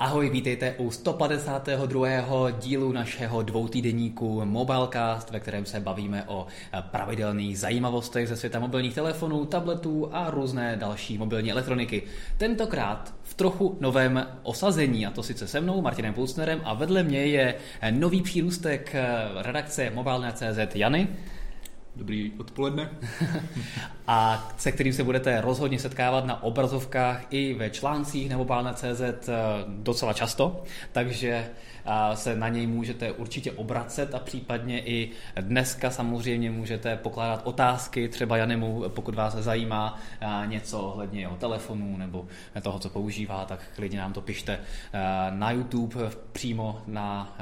Ahoj, vítejte u 152. dílu našeho dvoutýdenníku Mobilecast, ve kterém se bavíme o pravidelných zajímavostech ze světa mobilních telefonů, tabletů a různé další mobilní elektroniky. Tentokrát v trochu novém osazení, a to sice se mnou, Martinem Pulsnerem, a vedle mě je nový přírůstek redakce Mobile.cz Jany. Dobrý odpoledne. a se kterým se budete rozhodně setkávat na obrazovkách i ve článcích nebo CZ eh, docela často, takže se na něj můžete určitě obracet a případně i dneska samozřejmě můžete pokládat otázky třeba Janemu, pokud vás zajímá něco ohledně jeho telefonu nebo toho, co používá, tak klidně nám to pište na YouTube přímo, na,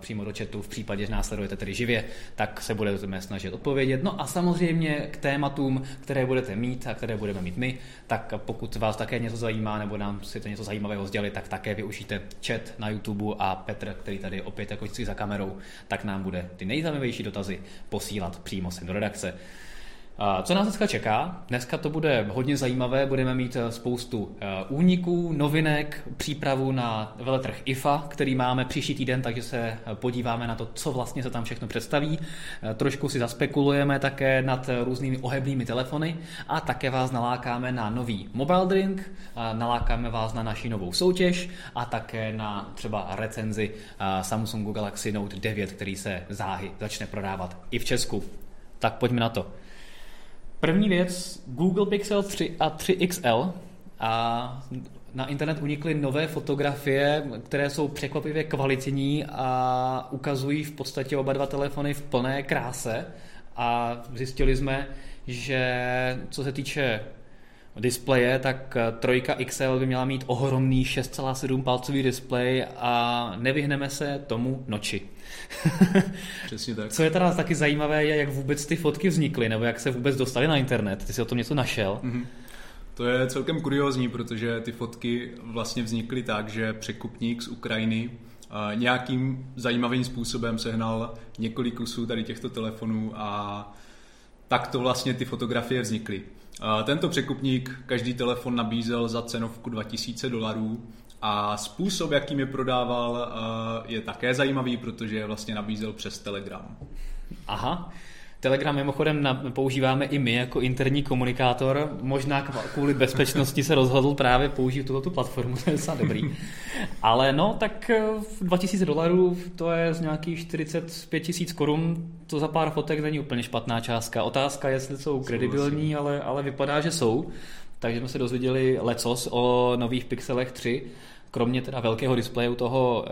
přímo do chatu v případě, že nás sledujete tedy živě, tak se budeme snažit odpovědět. No a samozřejmě k tématům, které budete mít a které budeme mít my, tak pokud vás také něco zajímá nebo nám si to něco zajímavého sdělit, tak také využijte chat na YouTube a Petr, který tady opět jako za kamerou, tak nám bude ty nejzajímavější dotazy posílat přímo sem do redakce. Co nás dneska čeká? Dneska to bude hodně zajímavé, budeme mít eh, spoustu eh, úniků, novinek, přípravu na veletrh IFA, který máme příští týden, takže se eh, podíváme na to, co vlastně se tam všechno představí. Trošku si zaspekulujeme také nad různými ohebnými telefony a také vás nalákáme na nový mobile drink, nalákáme vás na naši novou soutěž a také na třeba recenzi Samsungu Galaxy Note 9, který se záhy začne prodávat i v Česku. Tak pojďme na to. První věc, Google Pixel 3 a 3 XL a na internet unikly nové fotografie, které jsou překvapivě kvalitní a ukazují v podstatě oba dva telefony v plné kráse. A zjistili jsme, že co se týče displeje, tak trojka XL by měla mít ohromný 6,7 palcový displej a nevyhneme se tomu noči. Přesně tak. Co je teda taky zajímavé, je, jak vůbec ty fotky vznikly, nebo jak se vůbec dostaly na internet. Ty jsi o tom něco našel? Mm-hmm. To je celkem kuriozní, protože ty fotky vlastně vznikly tak, že překupník z Ukrajiny nějakým zajímavým způsobem sehnal několik kusů tady těchto telefonů a tak to vlastně ty fotografie vznikly. Tento překupník každý telefon nabízel za cenovku 2000 dolarů a způsob, jakým je prodával, je také zajímavý, protože je vlastně nabízel přes Telegram. Aha. Telegram mimochodem používáme i my jako interní komunikátor. Možná kvůli bezpečnosti se rozhodl právě použít tuto tu platformu, to je docela dobrý. Ale no, tak 2000 dolarů, to je z nějakých 45 tisíc korun, to za pár fotek není úplně špatná částka. Otázka je, jestli jsou kredibilní, ale, ale vypadá, že jsou. Takže jsme se dozvěděli lecos o nových Pixelech 3 kromě teda velkého displeje toho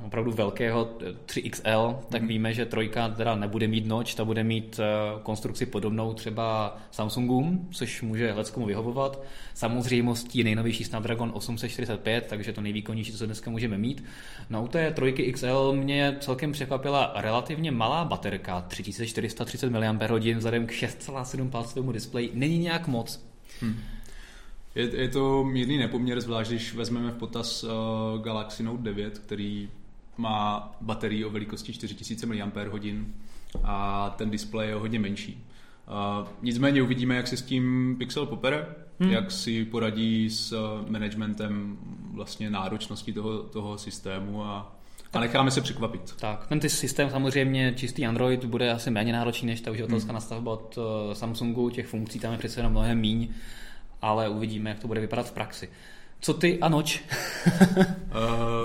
uh, opravdu velkého 3XL, eh, tak mm. víme, že trojka teda nebude mít noč, ta bude mít uh, konstrukci podobnou třeba Samsungům, což může leckomu vyhovovat. Samozřejmostí nejnovější Snapdragon 845, takže to nejvýkonnější, co dneska můžeme mít. No u té trojky XL mě celkem překvapila relativně malá baterka, 3430 mAh vzhledem k 6,7 palcovému displeji. Není nějak moc. Hmm. Je, je to mírný nepoměr, zvlášť když vezmeme v potaz uh, Galaxy Note 9, který má baterii o velikosti 4000 mAh a ten displej je hodně menší. Uh, nicméně uvidíme, jak se s tím Pixel popere, hmm. jak si poradí s uh, managementem vlastně náročnosti toho, toho systému a a necháme se překvapit. Tak, ten ty systém samozřejmě čistý Android bude asi méně náročný než ta uživatelská hmm. nastavba od Samsungu, těch funkcí tam je přece jenom mnohem míň ale uvidíme, jak to bude vypadat v praxi. Co ty a noč? uh...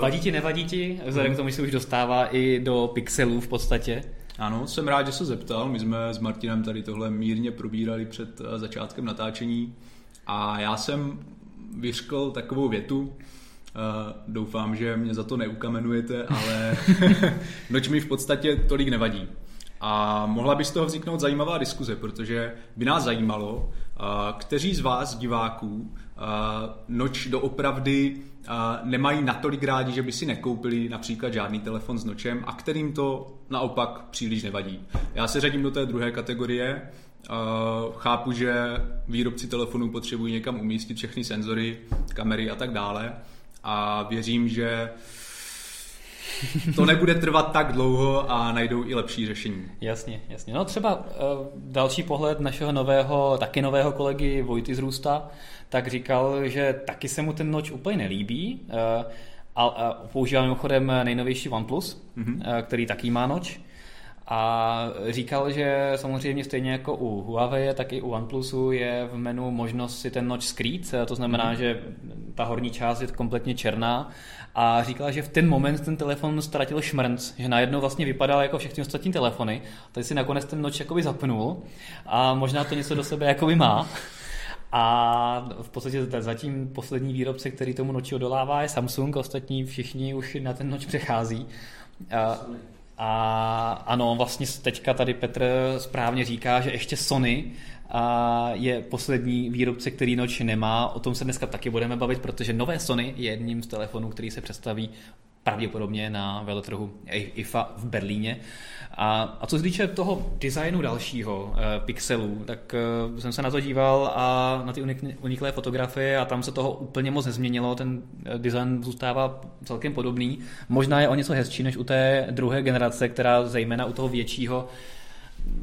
Vadí ti, nevadí ti? Vzhledem k tomu, že se už dostává i do pixelů v podstatě. Ano, jsem rád, že se zeptal. My jsme s Martinem tady tohle mírně probírali před eh, začátkem natáčení a já jsem vyřkl takovou větu, uh, doufám, že mě za to neukamenujete, ale noč mi v podstatě tolik nevadí. A mohla by z toho vzniknout zajímavá diskuze, protože by nás zajímalo, kteří z vás, diváků, noč doopravdy nemají natolik rádi, že by si nekoupili například žádný telefon s nočem a kterým to naopak příliš nevadí. Já se řadím do té druhé kategorie. Chápu, že výrobci telefonů potřebují někam umístit všechny senzory, kamery a tak dále a věřím, že to nebude trvat tak dlouho a najdou i lepší řešení. Jasně, jasně. No třeba uh, další pohled našeho nového, taky nového kolegy Vojty z Růsta, tak říkal, že taky se mu ten noč úplně nelíbí, uh, A, a používám mimochodem nejnovější OnePlus, mm-hmm. který taky má noč. A říkal, že samozřejmě stejně jako u Huawei, tak i u OnePlusu je v menu možnost si ten noč skrýt, to znamená, mm. že ta horní část je kompletně černá a říkala, že v ten moment ten telefon ztratil šmrnc, že najednou vlastně vypadal jako všechny ostatní telefony, teď si nakonec ten noč jakoby zapnul a možná to něco do sebe jakoby má. A v podstatě zatím poslední výrobce, který tomu noči odolává, je Samsung, ostatní všichni už na ten noč přechází. A ano, vlastně teďka tady Petr správně říká, že ještě Sony a je poslední výrobce, který noč nemá. O tom se dneska taky budeme bavit, protože nové Sony je jedním z telefonů, který se představí pravděpodobně na veletrhu IFA v Berlíně. A, a co se týče toho designu dalšího uh, pixelů, tak uh, jsem se na to díval a na ty uniklé fotografie a tam se toho úplně moc nezměnilo, ten eh, design zůstává celkem podobný. Možná je o něco hezčí než u té druhé generace, která zejména u toho většího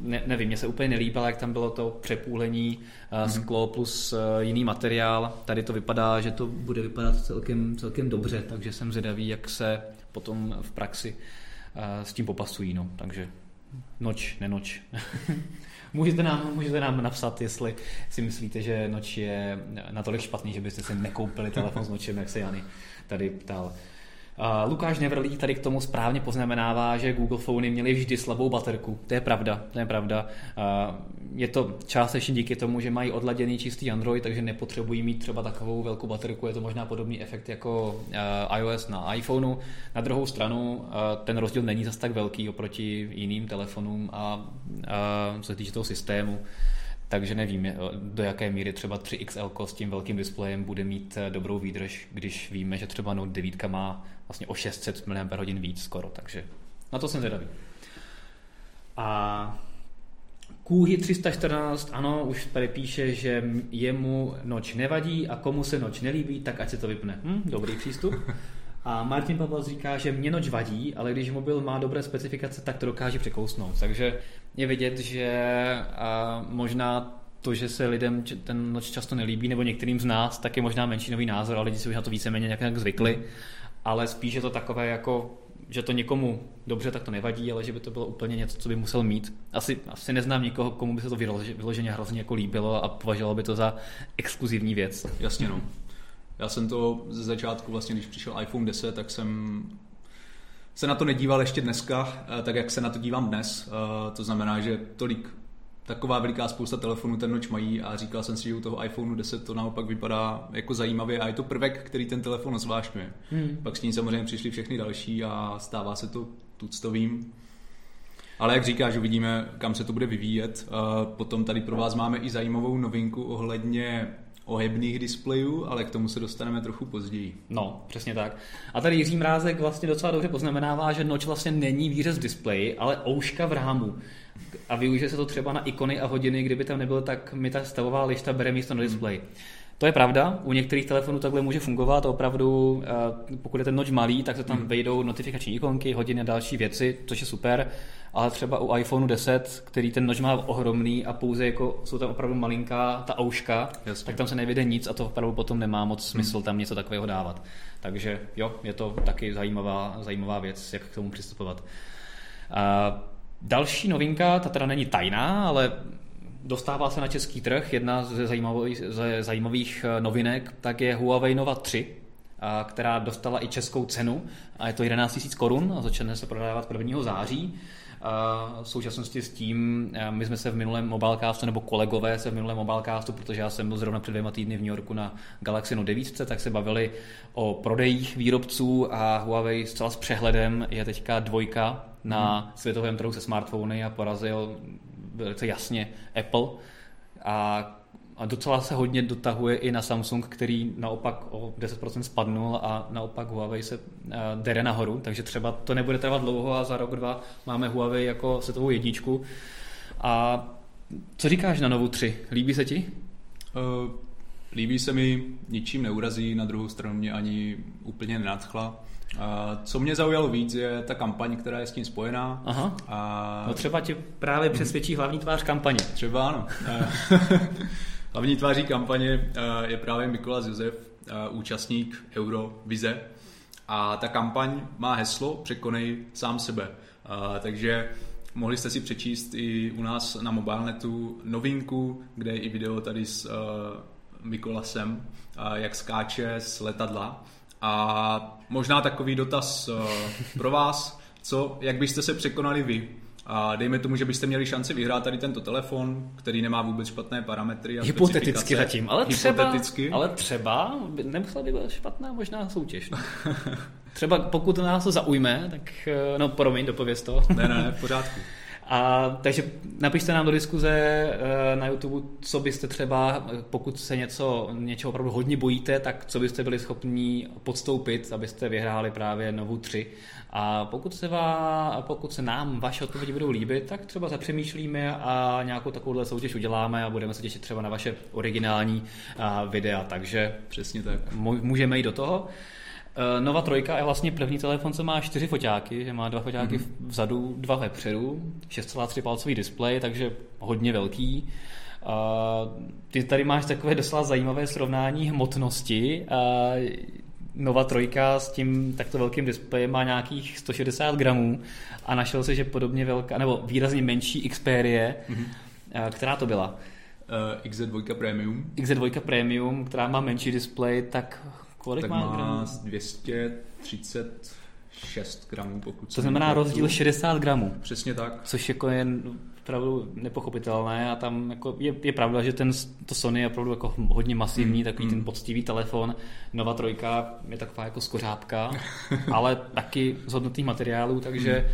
ne, nevím, mně se úplně nelíbilo, jak tam bylo to přepůlení uh, sklo plus uh, jiný materiál. Tady to vypadá, že to bude vypadat celkem, celkem dobře, takže jsem zvědavý, jak se potom v praxi uh, s tím popasují. No. Takže noč, nenoč. můžete, nám, můžete nám napsat, jestli si myslíte, že noč je natolik špatný, že byste si nekoupili telefon s nočem, jak se Jany tady ptal. Lukáš Neverlí tady k tomu správně poznamenává, že Google Phony měly vždy slabou baterku. To je pravda, to je pravda. Je to částečně díky tomu, že mají odladěný čistý Android, takže nepotřebují mít třeba takovou velkou baterku. Je to možná podobný efekt jako iOS na iPhoneu. Na druhou stranu ten rozdíl není zas tak velký oproti jiným telefonům a co se týče toho systému. Takže nevím, do jaké míry třeba 3XL s tím velkým displejem bude mít eh, dobrou výdrž, když víme, že třeba Note 9 má vlastně o 600 mAh víc skoro, takže na to jsem zvědavý. A Kůhy 314, ano, už tady píše, že jemu noč nevadí a komu se noč nelíbí, tak ať se to vypne. Hm, dobrý přístup. A Martin Pavel říká, že mě noč vadí, ale když mobil má dobré specifikace, tak to dokáže překousnout. Takže je vidět, že a možná to, že se lidem ten noč často nelíbí, nebo některým z nás, tak je možná menšinový názor, ale lidi si už na to víceméně nějak, nějak zvykli. Ale spíš je to takové jako že to někomu dobře, tak to nevadí, ale že by to bylo úplně něco, co by musel mít. Asi, asi neznám nikoho, komu by se to vyloženě hrozně jako líbilo a považoval by to za exkluzivní věc. Jasně no. Já jsem to ze začátku, vlastně, když přišel iPhone 10, tak jsem se na to nedíval ještě dneska, eh, tak jak se na to dívám dnes. Eh, to znamená, že tolik taková veliká spousta telefonů ten noč mají a říkal jsem si, že u toho iPhone 10 to naopak vypadá jako zajímavě a je to prvek, který ten telefon zvláštňuje. Hmm. Pak s ním samozřejmě přišly všechny další a stává se to tuctovým. Ale jak říkáš, uvidíme, kam se to bude vyvíjet. Eh, potom tady pro vás máme i zajímavou novinku ohledně ohebných displejů, ale k tomu se dostaneme trochu později. No, přesně tak. A tady Jiří Mrázek vlastně docela dobře poznamenává, že noč vlastně není výřez displeji, ale ouška v rámu. A využije se to třeba na ikony a hodiny, kdyby tam nebylo, tak mi ta stavová lišta bere místo na displeji. Hmm. To je pravda, u některých telefonů takhle může fungovat, opravdu, eh, pokud je ten noč malý, tak se tam hmm. vejdou notifikační ikonky, hodiny a další věci, což je super, ale třeba u iPhone 10, který ten noč má ohromný a pouze jako jsou tam opravdu malinká ta ouška, Jasně. tak tam se nevyjde nic a to opravdu potom nemá moc smysl hmm. tam něco takového dávat. Takže jo, je to taky zajímavá, zajímavá věc, jak k tomu přistupovat. A další novinka, ta teda není tajná, ale dostává se na český trh. Jedna ze zajímavých, ze zajímavých eh, novinek tak je Huawei Nova 3, která dostala i českou cenu a je to 11 000 korun a začne se prodávat 1. září. V současnosti s tím, eh, my jsme se v minulém mobilecastu, nebo kolegové se v minulém mobilecastu, protože já jsem byl zrovna před dvěma týdny v New Yorku na Galaxy Note 9, tak se bavili o prodejích výrobců a Huawei zcela s přehledem je teďka dvojka na hmm. světovém trhu se smartfony a porazil velice jasně Apple a a docela se hodně dotahuje i na Samsung, který naopak o 10% spadnul a naopak Huawei se uh, dere nahoru, takže třeba to nebude trvat dlouho a za rok, dva máme Huawei jako světovou jedničku. A co říkáš na Novu 3? Líbí se ti? Uh, líbí se mi, ničím neurazí, na druhou stranu mě ani úplně nenadchla. Co mě zaujalo víc, je ta kampaň, která je s tím spojená. Aha. A... No třeba ti právě přesvědčí hlavní tvář kampaně. Třeba ano. hlavní tváří kampaně je právě Mikolas Josef, účastník Eurovize. A ta kampaň má heslo Překonej sám sebe. Takže mohli jste si přečíst i u nás na mobilnetu novinku, kde je i video tady s Mikolasem, jak skáče z letadla. A možná takový dotaz pro vás, co, jak byste se překonali vy? A dejme tomu, že byste měli šanci vyhrát tady tento telefon, který nemá vůbec špatné parametry a Hypoteticky zatím, ale třeba, ale třeba nemusela by být špatná možná soutěž. No. třeba pokud nás to zaujme, tak eh, no promiň, dopověz to. ne, ne, v pořádku. A, takže napište nám do diskuze eh, na YouTube, co byste třeba, pokud se něco, něčeho opravdu hodně bojíte, tak co byste byli schopni podstoupit, abyste vyhráli právě novou 3. A pokud se, vá, pokud se nám vaše odpovědi budou líbit, tak třeba zapřemýšlíme a nějakou takovouhle soutěž uděláme a budeme se těšit třeba na vaše originální videa. Takže přesně tak. Můžeme jít do toho. Eh, Nova trojka je vlastně první telefon, co má čtyři foťáky, že má dva foťáky mm-hmm. vzadu, dva vepředu, 6,3 palcový displej, takže hodně velký. Uh, ty tady máš takové doslova zajímavé srovnání hmotnosti. Uh, Nova trojka s tím takto velkým displejem má nějakých 160 gramů a našel se, že podobně velká, nebo výrazně menší Xperia, mm-hmm. která to byla? Uh, XZ2 Premium. XZ2 Premium, která má menší displej, tak Kolik tak má, má gramů? 236 gramů, pokud To znamená rozdíl 60 gramů. Přesně tak. Což jako je opravdu nepochopitelné a tam jako je, je pravda, že ten, to Sony je opravdu jako hodně masivní, mm, takový mm. ten poctivý telefon. Nova trojka je taková jako skořápka, ale taky z hodnotných materiálů, takže mm.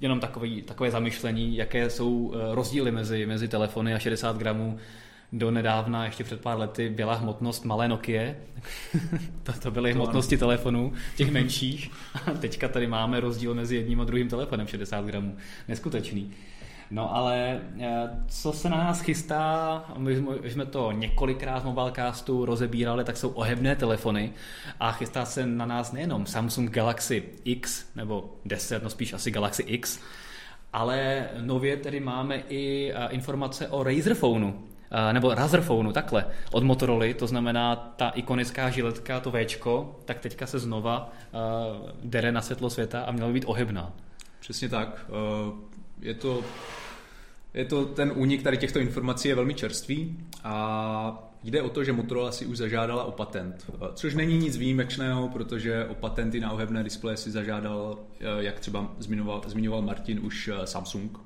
jenom takový, takové zamyšlení, jaké jsou eh, rozdíly mezi, mezi telefony a 60 gramů do nedávna, ještě před pár lety, byla hmotnost malé Nokia. to, to byly to hmotnosti ano. telefonů, těch menších. A teďka tady máme rozdíl mezi jedním a druhým telefonem 60 gramů. Neskutečný. No ale eh, co se na nás chystá, my jsme to několikrát v Mobilecastu rozebírali, tak jsou ohebné telefony a chystá se na nás nejenom Samsung Galaxy X nebo 10, no spíš asi Galaxy X, ale nově tedy máme i eh, informace o Razer Phoneu, nebo Razerphoneu, takhle, od Motorola, to znamená ta ikonická žiletka, to Včko, tak teďka se znova uh, dere na světlo světa a měla by být ohebná. Přesně tak. Uh, je to, je to ten únik tady těchto informací je velmi čerstvý a Jde o to, že Motorola si už zažádala o patent, což není nic výjimečného, protože o patenty na ohebné displeje si zažádal, jak třeba zmiňoval, zmiňoval Martin, už Samsung.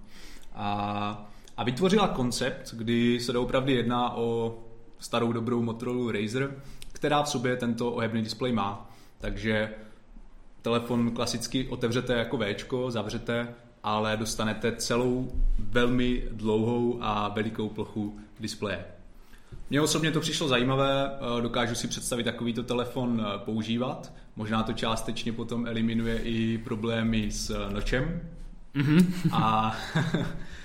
A a vytvořila koncept, kdy se doopravdy jedná o starou dobrou Motorola Razer, která v sobě tento ohebný displej má. Takže telefon klasicky otevřete jako V, zavřete, ale dostanete celou velmi dlouhou a velikou plochu displeje. Mně osobně to přišlo zajímavé, eh, dokážu si představit takovýto telefon eh, používat. Možná to částečně potom eliminuje i problémy s eh, nočem. Mm-hmm. A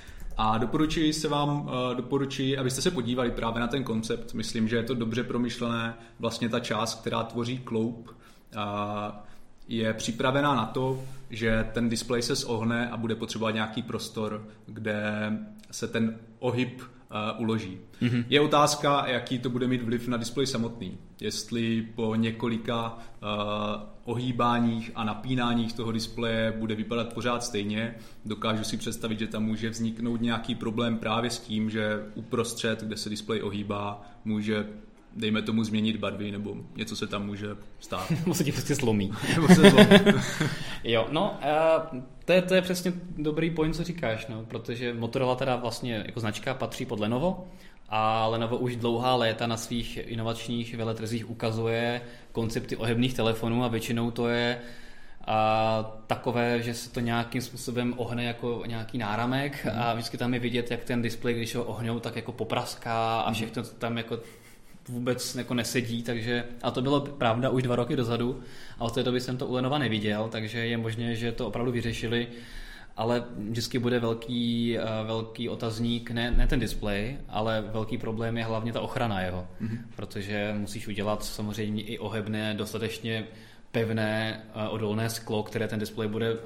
A doporučuji se vám, eh, doporučuji, abyste se podívali právě na ten koncept. Myslím, že je to dobře promyšlené. Vlastně ta část, která tvoří kloup, je připravená na to, že ten displej se zohne a bude potřebovat nějaký prostor, kde se ten ohyb uh, uloží. Mm-hmm. Je otázka, jaký to bude mít vliv na displej samotný. Jestli po několika uh, ohýbáních a napínáních toho displeje bude vypadat pořád stejně. Dokážu si představit, že tam může vzniknout nějaký problém právě s tím, že uprostřed, kde se displej ohýbá, může dejme tomu změnit barvy, nebo něco se tam může stát. nebo se ti prostě slomí. nebo se zlomí. jo, no, uh, to, je, to je přesně dobrý point, co říkáš, no, protože Motorola teda vlastně jako značka patří pod Lenovo, a Lenovo už dlouhá léta na svých inovačních veletrzích ukazuje koncepty ohebných telefonů a většinou to je a takové, že se to nějakým způsobem ohne jako nějaký náramek mm. a vždycky tam je vidět, jak ten displej, když ho ohňou, tak jako popraská a mhm. všechno tam jako vůbec jako nesedí, takže a to bylo pravda už dva roky dozadu a od té doby jsem to u Lenova neviděl, takže je možné, že to opravdu vyřešili ale vždycky bude velký, eh, velký otazník, ne, ne ten displej, ale velký problém je hlavně ta ochrana jeho, mm-hmm. protože musíš udělat samozřejmě i ohebné dostatečně pevné odolné sklo, které ten displej bude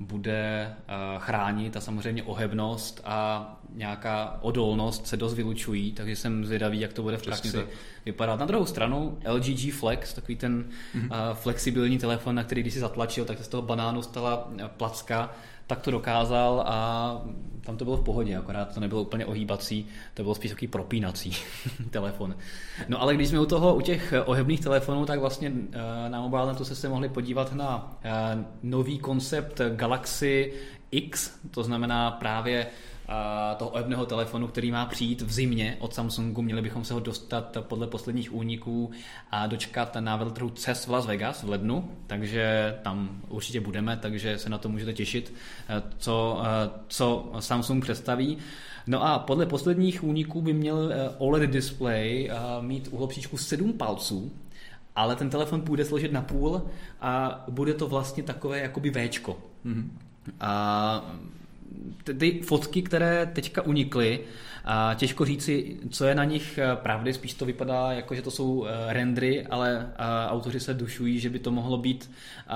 bude chránit a samozřejmě ohebnost a nějaká odolnost se dost vylučují, takže jsem zvědavý, jak to bude v praxi vypadat. Na druhou stranu LG G Flex, takový ten mm-hmm. flexibilní telefon, na který když si zatlačil, tak se z toho banánu stala placka, tak to dokázal a tam to bylo v pohodě, akorát to nebylo úplně ohýbací, to bylo spíš takový propínací telefon. No ale když jsme u toho, u těch ohebných telefonů, tak vlastně eh, na mobilnetu se se mohli podívat na eh, nový koncept Galaxy X, to znamená právě toho ohebného telefonu, který má přijít v zimě od Samsungu. Měli bychom se ho dostat podle posledních úniků a dočkat na veletrhu CES v Las Vegas v lednu, takže tam určitě budeme, takže se na to můžete těšit, eh, co, eh, co Samsung představí. No a podle posledních úniků by měl eh, OLED display mít uhlopříčku 7 palců, ale ten telefon půjde složit na půl a bude to vlastně takové jakoby Včko. Mm-hmm. A ty fotky, které teďka unikly, a těžko říci, co je na nich eh, pravdy, spíš to vypadá jako, že to jsou eh, rendry, ale eh, autoři se dušují, že by to mohlo být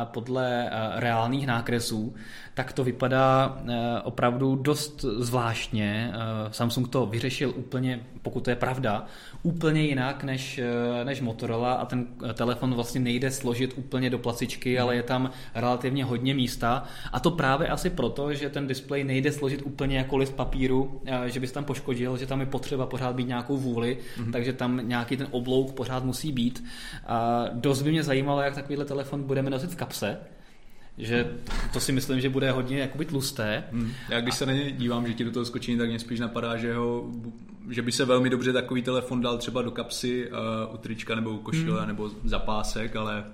podle reálných nákresů, tak to vypadá opravdu dost zvláštně. Samsung to vyřešil úplně, pokud to je pravda, úplně jinak než, než Motorola a ten telefon vlastně nejde složit úplně do placičky, ale je tam relativně hodně místa a to právě asi proto, že ten displej nejde složit úplně jako list papíru, že bys tam poškodil že tam je potřeba pořád být nějakou vůli, mm-hmm. takže tam nějaký ten oblouk pořád musí být. A dost by mě zajímalo, jak takovýhle telefon budeme nosit v kapse, že to si myslím, že bude hodně jakoby tlusté. Hmm. Já když se na ně dívám, že ti do toho skočí, tak mě spíš napadá, že, ho, že by se velmi dobře takový telefon dal třeba do kapsy uh, u trička nebo u košile hmm. nebo zapásek, ale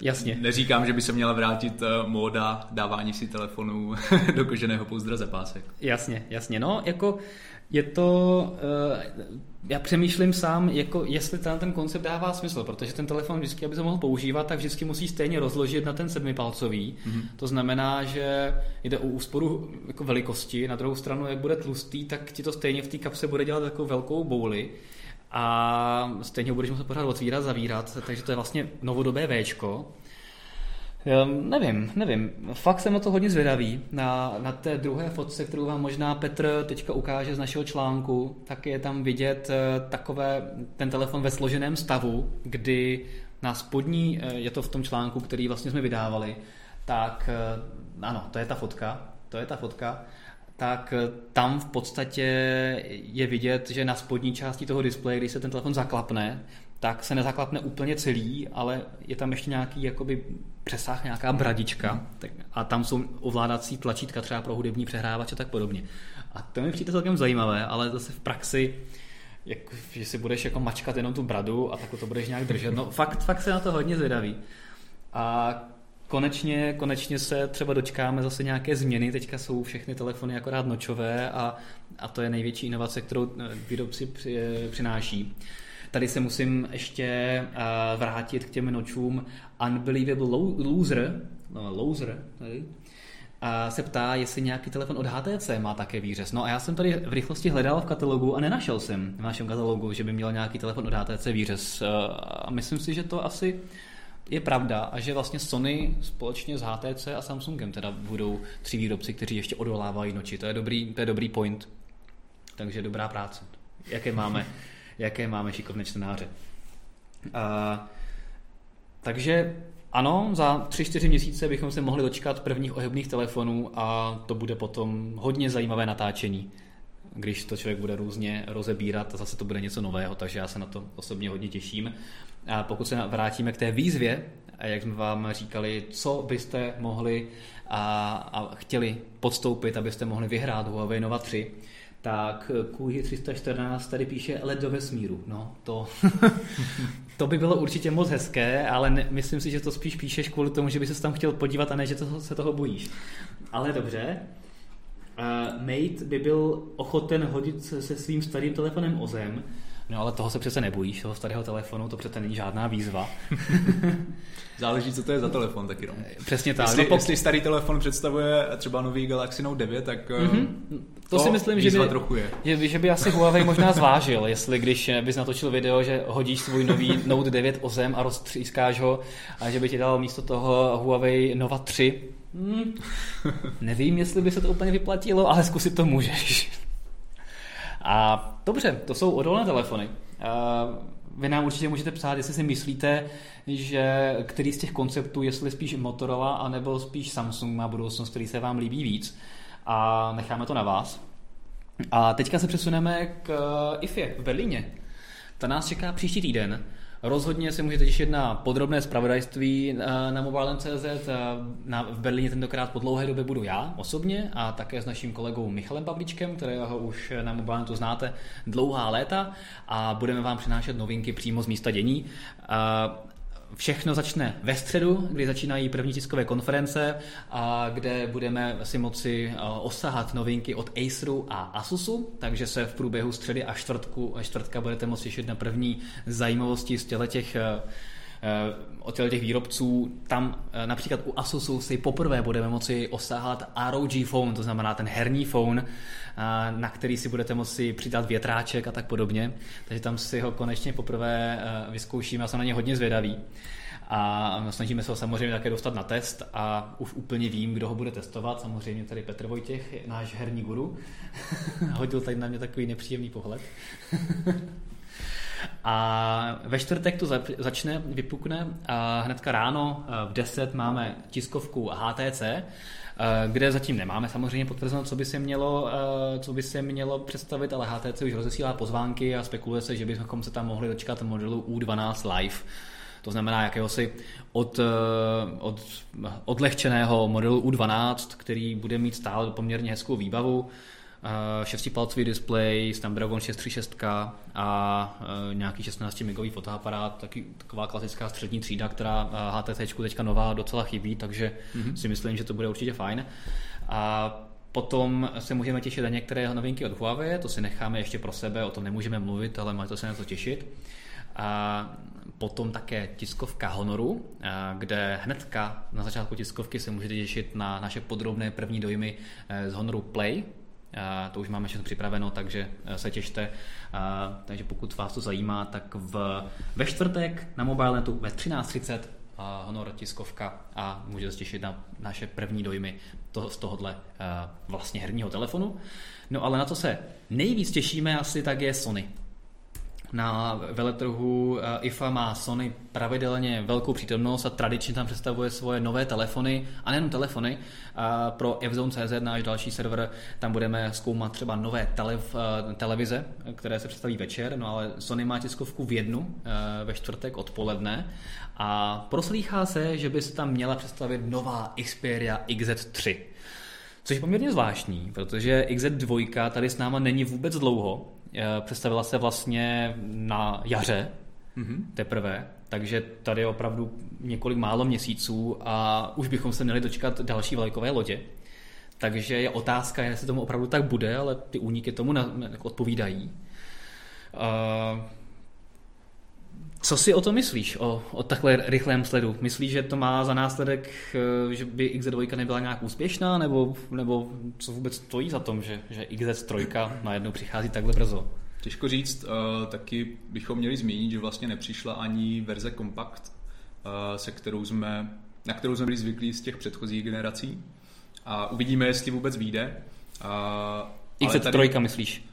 Jasně. Neříkám, že by se měla vrátit uh, móda dávání si telefonů do koženého pouzdra zapásek. Jasně, jasně. No, jako je to, uh, já přemýšlím sám, jako jestli ten, ten koncept dává smysl, protože ten telefon vždycky, aby se mohl používat, tak vždycky musí stejně rozložit na ten sedmipalcový. Mm-hmm. To znamená, že jde o úsporu jako velikosti, na druhou stranu, jak bude tlustý, tak ti to stejně v té kapse bude dělat takovou velkou bouli a stejně ho budeš muset pořád otvírat, zavírat, takže to je vlastně novodobé Včko. Um, nevím, nevím. Fakt jsem na to hodně zvědavý. Na, na té druhé fotce, kterou vám možná Petr teďka ukáže z našeho článku, tak je tam vidět uh, takové ten telefon ve složeném stavu, kdy na spodní, uh, je to v tom článku, který vlastně jsme vydávali, tak uh, ano, to je ta fotka, to je ta fotka, tak tam v podstatě je vidět, že na spodní části toho displeje, když se ten telefon zaklapne, tak se nezaklapne úplně celý, ale je tam ještě nějaký jakoby přesah, nějaká bradička tak, a tam jsou ovládací tlačítka třeba pro hudební přehrávač a tak podobně. A to mi přijde celkem zajímavé, ale zase v praxi jak, že si budeš jako mačkat jenom tu bradu a tak to budeš nějak držet. No fakt, fakt se na to hodně zvědavý. A konečně, konečně se třeba dočkáme zase nějaké změny. Teďka jsou všechny telefony akorát nočové a, a to je největší inovace, kterou výrobci při, přináší. Tady se musím ještě uh, vrátit k těm nočům. Unbelievable Loser, no, loser tady, a se ptá, jestli nějaký telefon od HTC má také výřez. No a já jsem tady v rychlosti hledal v katalogu a nenašel jsem v našem katalogu, že by měl nějaký telefon od HTC výřez. A myslím si, že to asi je pravda a že vlastně Sony společně s HTC a Samsungem teda budou tři výrobci, kteří ještě odolávají noči. To je dobrý, to je dobrý point. Takže dobrá práce. Jaké máme jaké máme šikovné čtenáře. A, takže ano, za 3-4 měsíce bychom se mohli dočkat prvních ohebných telefonů a to bude potom hodně zajímavé natáčení, když to člověk bude různě rozebírat a zase to bude něco nového, takže já se na to osobně hodně těším. A pokud se vrátíme k té výzvě, jak jsme vám říkali, co byste mohli a, a chtěli podstoupit, abyste mohli vyhrát Huawei Nova 3, tak QI 314 tady píše let do vesmíru. No, to, to by bylo určitě moc hezké, ale ne, myslím si, že to spíš píšeš kvůli tomu, že by se tam chtěl podívat a ne, že to, se toho bojíš. Ale dobře. Uh, Mate by byl ochoten hodit se, se svým starým telefonem o zem, No ale toho se přece nebojíš, toho starého telefonu, to přece není žádná výzva. Záleží, co to je za telefon taky. No. Přesně tak. Jestli, no, pokud... jestli starý telefon představuje třeba nový Galaxy Note 9, tak mm-hmm. to, to si myslím, že by, trochu je. Že, že by asi Huawei možná zvážil, jestli když bys natočil video, že hodíš svůj nový Note 9 o zem a roztřískáš ho a že by ti dal místo toho Huawei Nova 3. Hmm, nevím, jestli by se to úplně vyplatilo, ale zkusit to můžeš. A dobře, to jsou odolné telefony. Vy nám určitě můžete psát, jestli si myslíte, že který z těch konceptů, jestli spíš Motorola, anebo spíš Samsung má budoucnost, který se vám líbí víc. A necháme to na vás. A teďka se přesuneme k IFE v Berlíně. Ta nás čeká příští týden. Rozhodně se můžete těšit na podrobné zpravodajství na mobile.cz. Na, v Berlíně tentokrát po dlouhé době budu já osobně a také s naším kolegou Michalem Pavlíčkem, kterého už na mobile znáte dlouhá léta a budeme vám přinášet novinky přímo z místa dění. Všechno začne ve středu, kdy začínají první tiskové konference, a kde budeme si moci osahat novinky od Aceru a Asusu, takže se v průběhu středy a čtvrtku, čtvrtka budete moci těšit na první zajímavosti z těch Eh, od těch výrobců. Tam eh, například u Asusu si poprvé budeme moci osahat ROG phone, to znamená ten herní phone, eh, na který si budete moci přidat větráček a tak podobně. Takže tam si ho konečně poprvé vyzkoušíme a jsem na ně hodně zvědavý. A snažíme se ho samozřejmě také dostat na test a už úplně vím, kdo ho bude testovat. Samozřejmě tady Petr Vojtěch, náš herní guru. Hodil tady na mě takový nepříjemný pohled. A ve čtvrtek to začne, vypukne a hnedka ráno eh, v 10 máme tiskovku HTC, eh, kde zatím nemáme samozřejmě potvrzeno, co by se mělo, eh, co by se mělo představit, ale HTC už rozesílá pozvánky a spekuluje se, že bychom se tam mohli dočkat modelu U12 Live. To znamená jakéhosi od, od odlehčeného modelu U12, který bude mít stále poměrně hezkou výbavu, 6-palcový displej, Snapdragon 636 a uh, nějaký 16 megový fotoaparát, taky taková klasická střední třída, která HTC teďka nová docela chybí, takže mm-hmm. si myslím, že to bude určitě fajn. A Potom se můžeme těšit na některé novinky od Huawei, to si necháme ještě pro sebe, o tom nemůžeme mluvit, ale máte se na to těšit. A potom také tiskovka Honoru, kde hnedka na začátku tiskovky se můžete těšit na naše podrobné první dojmy z Honoru Play, to už máme všechno připraveno, takže e, se těšte. Takže pokud vás to zajímá, tak v, ve čtvrtek na mobilenetu ve 13.30 Honor tiskovka a můžete se těšit na naše první dojmy to, z tohohle vlastně herního telefonu. No ale na co se nejvíc těšíme asi tak je Sony. Na veletrhu eh, IFA má Sony pravidelně velkou přítomnost a tradičně tam představuje svoje nové telefony, a nejen telefony. Pro fzone.cz, náš další server, tam budeme zkoumat třeba nové telev, eh, televize, které se představí večer, no ale Sony má tiskovku v jednu eh, ve čtvrtek odpoledne a proslýchá se, že by se tam měla představit nová Xperia XZ3. Což je poměrně zvláštní, protože XZ2 tady s náma není vůbec dlouho, Eh, představila se vlastně na jaře mm-hmm. teprve, takže tady je opravdu několik málo měsíců a už bychom se měli dočkat další vlajkové lodě. Takže je otázka, jestli tomu opravdu tak bude, ale ty úniky tomu odpovídají. Uh, co si o to myslíš, o, o takhle rychlém sledu? Myslíš, že to má za následek, eh, že by XZ2 nebyla nějak úspěšná, nebo, nebo co vůbec stojí za tom, že, že XZ3 najednou přichází takhle brzo? Těžko říct, uh, taky bychom měli zmínit, že vlastně nepřišla ani verze Compact, uh, se kterou jsme, na kterou jsme byli zvyklí z těch předchozích generací. A uvidíme, jestli vůbec vyjde. Uh, XZ3 tady... myslíš?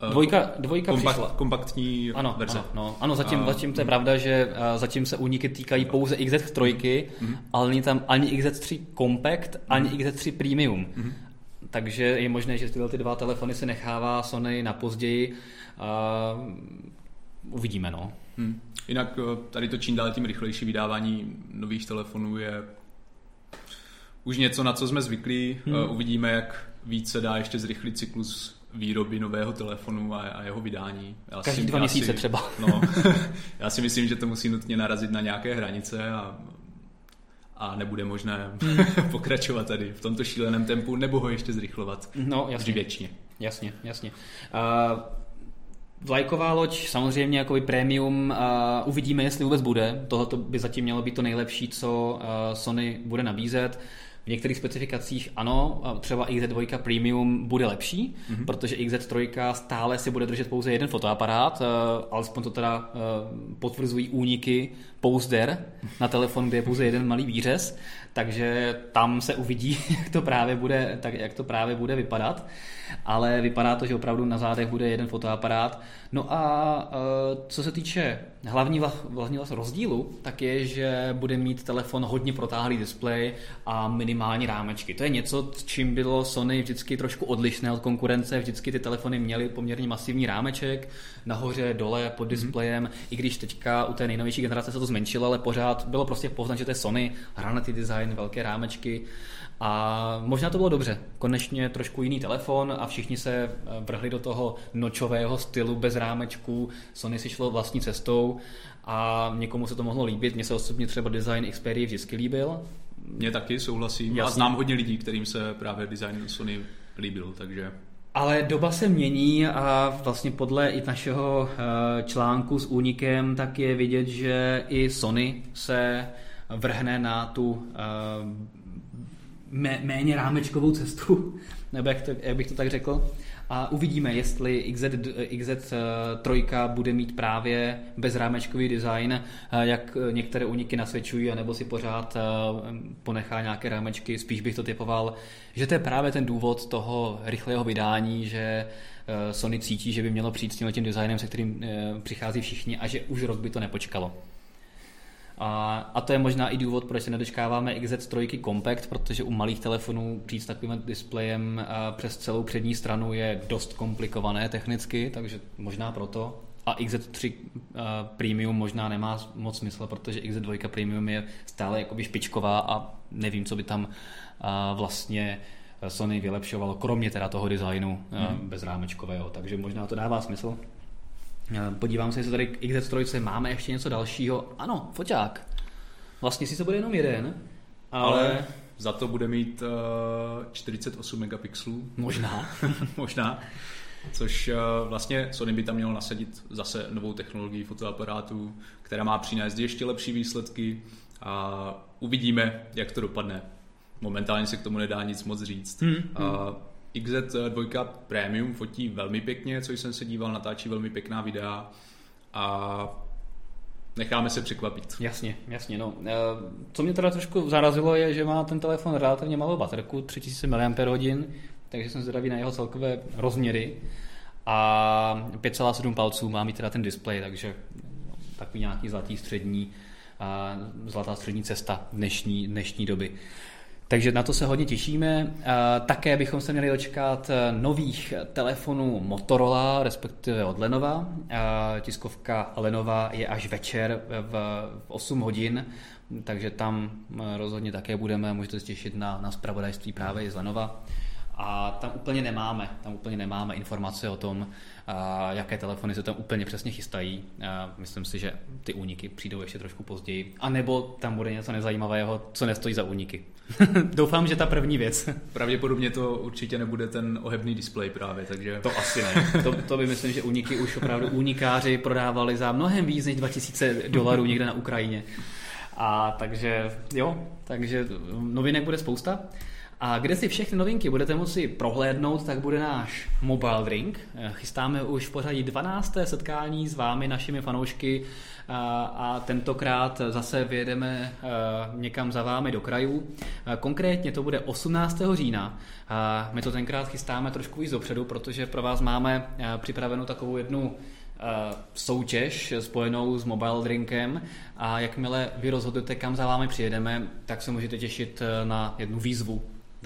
Eh, dvojka, dvojka kompakt, přišla. Kompaktní ano, verze. Ano, no, ano zatím, a, zatím to je mm. pravda, že zatím se úniky týkají pouze XZ3, mm. ale není tam ani XZ3 Compact, ani XZ3 Premium. Mm. Takže je možné, že tyhle ty dva telefony se nechává Sony na později. Uh, uvidíme, no. Hmm. Jinak eh, tady to čím dál tím rychlejší vydávání nových telefonů je už něco, na co jsme zvyklí. Hmm. Uvidíme, jak více dá ještě zrychlit cyklus výroby nového telefonu a, a jeho vydání. Já Každý si, dva měsíce si, třeba. No, já si myslím, že to musí nutně narazit na nějaké hranice a, a nebude možné hmm. pokračovat tady v tomto šíleném tempu nebo ho ještě zrychlovat no, jasně. věčně. Jasně, jasně. Uh, Vlajková loď, samozřejmě jako premium, uh, uvidíme, jestli vůbec bude. Tohle by zatím mělo být to nejlepší, co uh, Sony bude nabízet. V některých specifikacích ano, třeba XZ2 Premium bude lepší, mm-hmm. protože XZ3 stále si bude držet pouze jeden fotoaparát, alespoň to teda potvrzují úniky pouzder na telefon, kde je pouze jeden malý výřez, takže tam se uvidí, jak to právě bude, tak jak to právě bude vypadat ale vypadá to, že opravdu na zádech bude jeden fotoaparát. No a e, co se týče hlavní, hlavní rozdílu, tak je, že bude mít telefon hodně protáhlý displej a minimální rámečky. To je něco, s čím bylo Sony vždycky trošku odlišné od konkurence. Vždycky ty telefony měly poměrně masivní rámeček, nahoře, dole, pod mhm. displejem, mm-hmm. i když teďka u té nejnovější generace se to zmenšilo, ale pořád bylo prostě poznat, že to je Sony, hranatý design, velké rámečky. A možná to bylo dobře. Konečně trošku jiný telefon a všichni se eh, vrhli do toho nočového stylu bez rámečků. Sony si šlo vlastní cestou a někomu se to mohlo líbit. Mně se osobně třeba design Xperia vždycky líbil. Mně taky souhlasím. Já znám hodně lidí, kterým se právě design Sony líbil, takže... Ale doba se mění a vlastně podle i našeho eh, článku s únikem tak je vidět, že i Sony se vrhne na tu eh, mé, méně rámečkovou cestu, nebo jak, to, jak bych to tak řekl. A uvidíme, jestli XZ, XZ3 bude mít právě bezrámečkový design, jak některé uniky nasvědčují, anebo si pořád ponechá nějaké rámečky. Spíš bych to typoval, že to je právě ten důvod toho rychlého vydání, že Sony cítí, že by mělo přijít s tím designem, se kterým přichází všichni a že už rok by to nepočkalo. A, a to je možná i důvod, proč se nedočkáváme XZ3 Compact, protože u malých telefonů přijít s takovým displejem přes celou přední stranu je dost komplikované technicky, takže možná proto. A XZ3 Premium možná nemá moc smysl, protože XZ2 Premium je stále jakoby špičková a nevím, co by tam vlastně Sony vylepšovalo, kromě teda toho designu hmm. bezrámečkového, takže možná to dává smysl. Eh, podívám se, jestli tady k XZ3 máme ještě něco dalšího. Ano, foťák. Vlastně si to bude jenom jeden, ale... ale za to bude mít uh, 48 megapixelů. Možná. Možná. Což uh, vlastně Sony by tam mělo nasadit zase novou technologii fotoaparátů, která má přinést ještě lepší výsledky a uvidíme, jak to dopadne. Momentálně se k tomu nedá nic moc říct. Hmm, hmm. Uh, XZ2 Premium fotí velmi pěkně, co jsem se díval, natáčí velmi pěkná videa a necháme se překvapit. Jasně, jasně. No. Eh, co mě teda trošku zarazilo je, že má ten telefon relativně malou baterku, 3000 mAh, takže jsem zvědavý na jeho celkové rozměry. A 5,7 palců má mít teda ten displej, takže takový nějaký zlatý střední, zlatá střední cesta dnešní, dnešní doby. Takže na to se hodně těšíme. Také bychom se měli dočkat e, nových telefonů Motorola, respektive od Lenova. Tiskovka Lenova je až večer v 8 hodin, takže tam e, rozhodně také budeme, můžete se těšit na, na zpravodajství právě i z Lenova. A tam úplně nemáme, tam úplně nemáme informace o tom, jaké telefony se tam úplně přesně chystají. Myslím si, že ty úniky přijdou ještě trošku později. A nebo tam bude něco nezajímavého, co nestojí za úniky. Doufám, že ta první věc. Pravděpodobně to určitě nebude ten ohebný displej právě, takže... To asi ne. To, to by myslím, že úniky už opravdu únikáři prodávali za mnohem víc než 2000 dolarů někde na Ukrajině. A takže jo, takže novinek bude spousta. A kde si všechny novinky budete moci prohlédnout, tak bude náš Mobile Drink. Chystáme už v pořadí 12. setkání s vámi, našimi fanoušky a, tentokrát zase vyjedeme někam za vámi do krajů. Konkrétně to bude 18. října. My to tenkrát chystáme trošku víc dopředu, protože pro vás máme připravenou takovou jednu soutěž spojenou s mobile drinkem a jakmile vy rozhodnete, kam za vámi přijedeme, tak se můžete těšit na jednu výzvu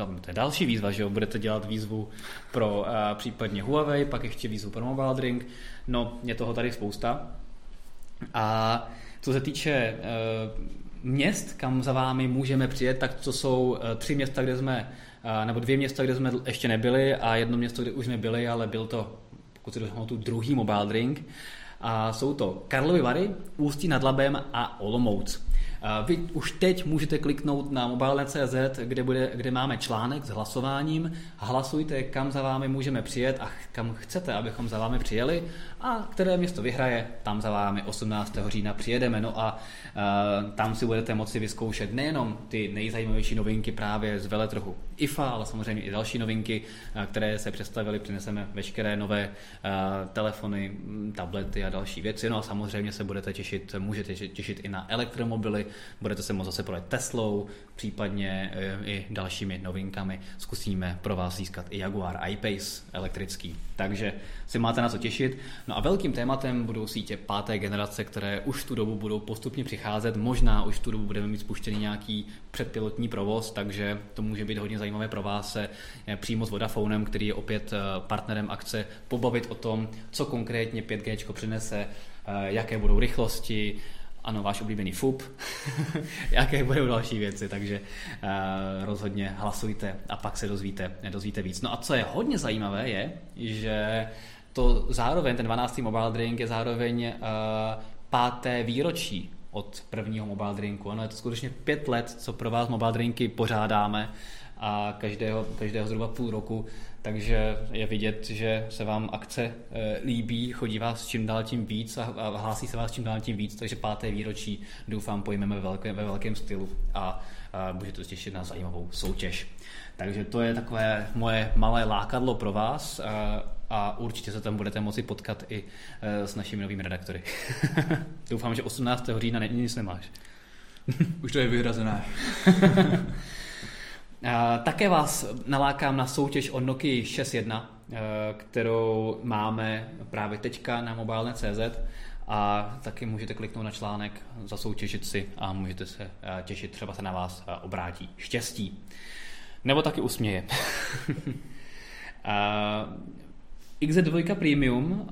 to je další výzva, že jo, budete dělat výzvu pro uh, případně Huawei, pak ještě výzvu pro Mobile Drink, no je toho tady spousta. A co se týče uh, měst, kam za vámi můžeme přijet, tak to jsou uh, tři města, kde jsme, uh, nebo dvě města, kde jsme ještě nebyli a jedno město, kde už jsme byli, ale byl to, pokud si tu druhý Mobile Drink. A jsou to Karlovy Vary, Ústí nad Labem a Olomouc. Vy už teď můžete kliknout na mobile.cz, kde, bude, kde máme článek s hlasováním. Hlasujte, kam za vámi můžeme přijet a kam chcete, abychom za vámi přijeli a které město vyhraje, tam za vámi 18. října přijedeme. No a uh, tam si budete moci vyzkoušet nejenom ty nejzajímavější novinky právě z veletrhu IFA, ale samozřejmě i další novinky, které se představily. Přineseme veškeré nové uh, telefony, tablety a další věci. No a samozřejmě se budete těšit, můžete těšit i na elektromobily, budete se moct zase projet Teslou, případně i dalšími novinkami. Zkusíme pro vás získat i Jaguar I-Pace elektrický. Takže si máte na co těšit. No a velkým tématem budou sítě páté generace, které už tu dobu budou postupně přicházet. Možná už tu dobu budeme mít spuštěný nějaký předpilotní provoz, takže to může být hodně zajímavé pro vás se eh, přímo s Vodafonem, který je opět eh, partnerem akce, pobavit o tom, co konkrétně 5G přinese, eh, jaké budou rychlosti, ano, váš oblíbený FUP, jaké budou další věci, takže uh, rozhodně hlasujte a pak se dozvíte, dozvíte víc. No a co je hodně zajímavé je, že to zároveň, ten 12. mobile drink je zároveň uh, páté výročí od prvního mobile drinku. Ano, je to skutečně pět let, co pro vás mobile drinky pořádáme a každého, každého zhruba půl roku, takže je vidět, že se vám akce e, líbí, chodí vás čím dál tím víc a, a hlásí se vás čím dál tím víc, takže páté výročí doufám pojmeme ve velkém, ve velkém stylu a, a můžete se těšit na zajímavou soutěž. Takže to je takové moje malé lákadlo pro vás a, a určitě se tam budete moci potkat i e, s našimi novými redaktory. doufám, že 18. října nic nemáš. Už to je vyhrazené. Také vás nalákám na soutěž o Nokia 6.1, kterou máme právě teďka na mobilne.cz a taky můžete kliknout na článek, zasoutěžit si a můžete se těšit, třeba se na vás obrátí štěstí. Nebo taky usměje. XZ2 Premium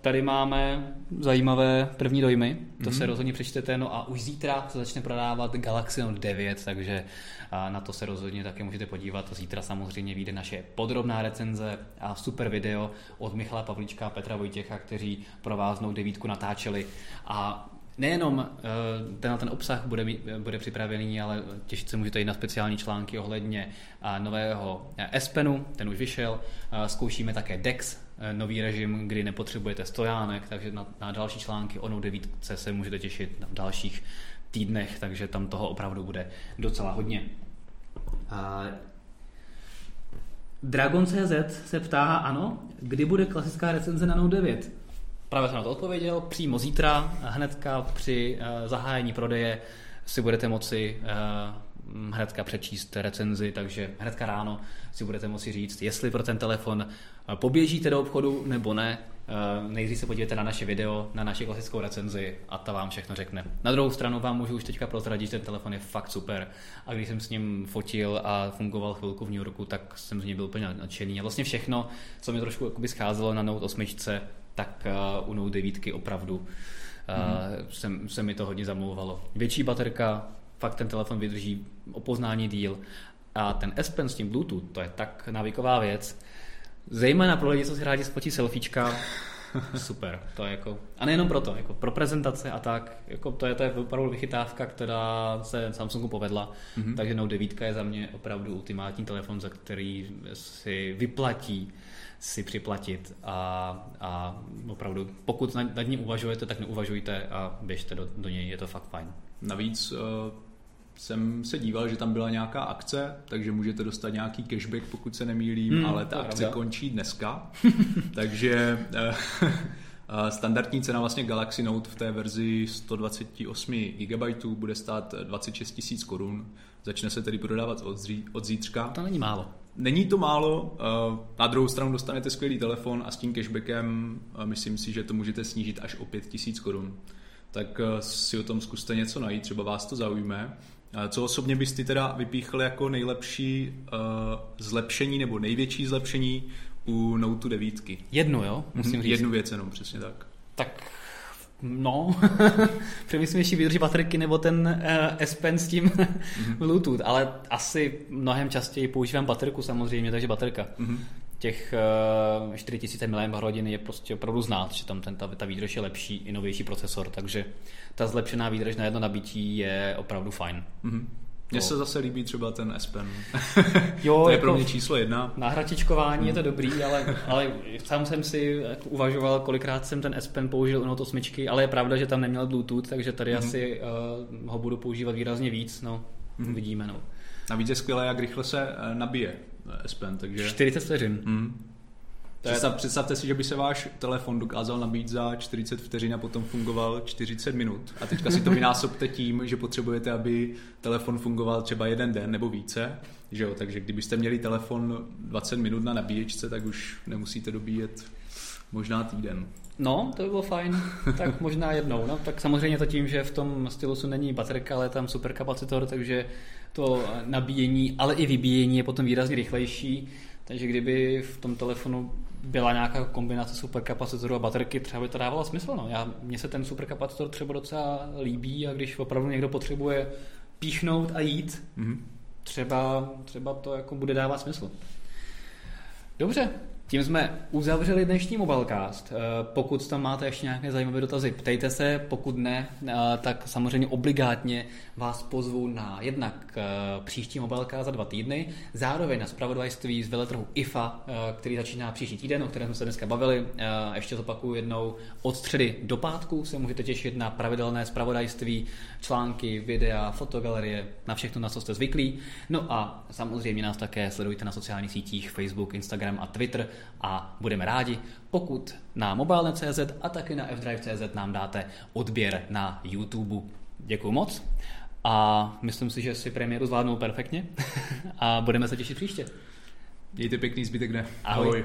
tady máme zajímavé první dojmy, to mm-hmm. se rozhodně přečtete, no a už zítra se začne prodávat Galaxy Note 9, takže na to se rozhodně také můžete podívat. Zítra samozřejmě vyjde naše podrobná recenze a super video od Michala Pavlíčka a Petra Vojtěcha, kteří pro vás Note 9 natáčeli a nejenom eh, ten, ten obsah bude, bude připravený, ale těšit se můžete i na speciální články ohledně nového eh, S Penu, ten už vyšel. Zkoušíme také DEX, nový režim, kdy nepotřebujete stojánek, takže na, na další články o Note 9 se můžete těšit v dalších týdnech, takže tam toho opravdu bude docela hodně. Dragon.cz se ptá, ano, kdy bude klasická recenze na Note 9? Právě jsem na to odpověděl, přímo zítra, hnedka při uh, zahájení prodeje si budete moci uh, hnedka přečíst recenzi, takže hnedka ráno si budete moci říct, jestli pro ten telefon poběžíte do obchodu nebo ne. Uh, nejdřív se podívejte na naše video, na naši klasickou recenzi a ta vám všechno řekne. Na druhou stranu vám můžu už teďka prozradit, že ten telefon je fakt super. A když jsem s ním fotil a fungoval chvilku v New Yorku, tak jsem z něj byl úplně nadšený. A vlastně všechno, co mi trošku scházelo na Note 8, tak uh, u Note 9 opravdu uh, mm. se, se mi to hodně zamlouvalo. Větší baterka, fakt ten telefon vydrží opoznání díl a ten S Pen s tím Bluetooth, to je tak návyková věc. Zejména pro lidi, co si rádi spotí selfiečka, super. To je jako, a nejenom proto, jako pro prezentace a tak, jako to je, to je opravdu vychytávka, která se Samsungu povedla, mm-hmm. takže Note 9 je za mě opravdu ultimátní telefon, za který si vyplatí si připlatit a, a opravdu, pokud nad, nad ním uvažujete, tak neuvažujte a běžte do, do něj, je to fakt fajn. Navíc uh, jsem se díval, že tam byla nějaká akce, takže můžete dostat nějaký cashback, pokud se nemýlím, hmm, ale ta akce pravda. končí dneska, takže uh, Standardní cena vlastně Galaxy Note v té verzi 128 GB bude stát 26 000 korun. Začne se tedy prodávat od, zří, od zítřka. To není málo. Není to málo, eh, na druhou stranu dostanete skvělý telefon a s tím cashbackem eh, myslím si, že to můžete snížit až o 5000 korun. Tak eh, si o tom zkuste něco najít, třeba vás to zaujme. Co osobně bys ty teda vypíchl jako nejlepší zlepšení nebo největší zlepšení u Note 9? Jednu, jo? Musím mhm, říct. Jednu věc jenom, přesně tak. Tak No, přemýšlím, jestli vydrží baterky nebo ten uh, S Pen s tím mm-hmm. Bluetooth, ale asi mnohem častěji používám baterku samozřejmě, takže baterka. Mm-hmm. Těch 4000 mAh je prostě opravdu znát, že tam ten, ta, ta výdrž je lepší, i novější procesor, takže ta zlepšená výdrž na jedno nabití je opravdu fajn. Mm-hmm. Mně se zase líbí třeba ten S Pen. jo, to je jako pro mě číslo jedna. Na hratičkování je to dobrý, ale, ale sám jsem si jako uvažoval, kolikrát jsem ten S Pen použil u Note 8, ale je pravda, že tam neměl Bluetooth, takže tady mm-hmm. asi uh, ho budu používat výrazně víc, no, mm-hmm. vidíme. No. Navíc je skvělé, jak rychle se eh, nabije S Pen, takže... 40 vteřin. Mm. Představ, představte si, že by se váš telefon dokázal nabít za 40 vteřin a potom fungoval 40 minut. A teďka si to vynásobte tím, že potřebujete, aby telefon fungoval třeba jeden den nebo více. Že jo? Takže kdybyste měli telefon 20 minut na nabíječce, tak už nemusíte dobíjet možná týden. No, to by bylo fajn. Tak možná jednou. No, tak samozřejmě to tím, že v tom stylusu není baterka, ale je tam superkapacitor, takže to nabíjení, ale i vybíjení je potom výrazně rychlejší. Takže kdyby v tom telefonu byla nějaká kombinace superkapacitoru a baterky, třeba by to dávalo smysl. No. Já, mně se ten superkapacitor třeba docela líbí a když opravdu někdo potřebuje píchnout a jít, mm-hmm. třeba, třeba to jako bude dávat smysl. Dobře, tím jsme uzavřeli dnešní Mobilecast. Eh, pokud tam máte ještě nějaké zajímavé dotazy, ptejte se, pokud ne, eh, tak samozřejmě obligátně vás pozvu na jednak eh, příští Mobilecast za dva týdny, zároveň na spravodajství z veletrhu IFA, který začíná příští týden, o kterém jsme se dneska bavili. Ještě zopakuju jednou, od středy do pátku se můžete těšit na pravidelné spravodajství, články, videa, fotogalerie, na všechno, na co jste zvyklí. No a samozřejmě nás také sledujte na sociálních sítích Facebook, Instagram a Twitter a budeme rádi, pokud na mobilne.cz a taky na fdrive.cz nám dáte odběr na YouTube. Děkuji moc a myslím si, že si premiéru zvládnou perfektně a budeme se těšit příště. Mějte pěkný zbytek dne. Ahoj. Ahoj.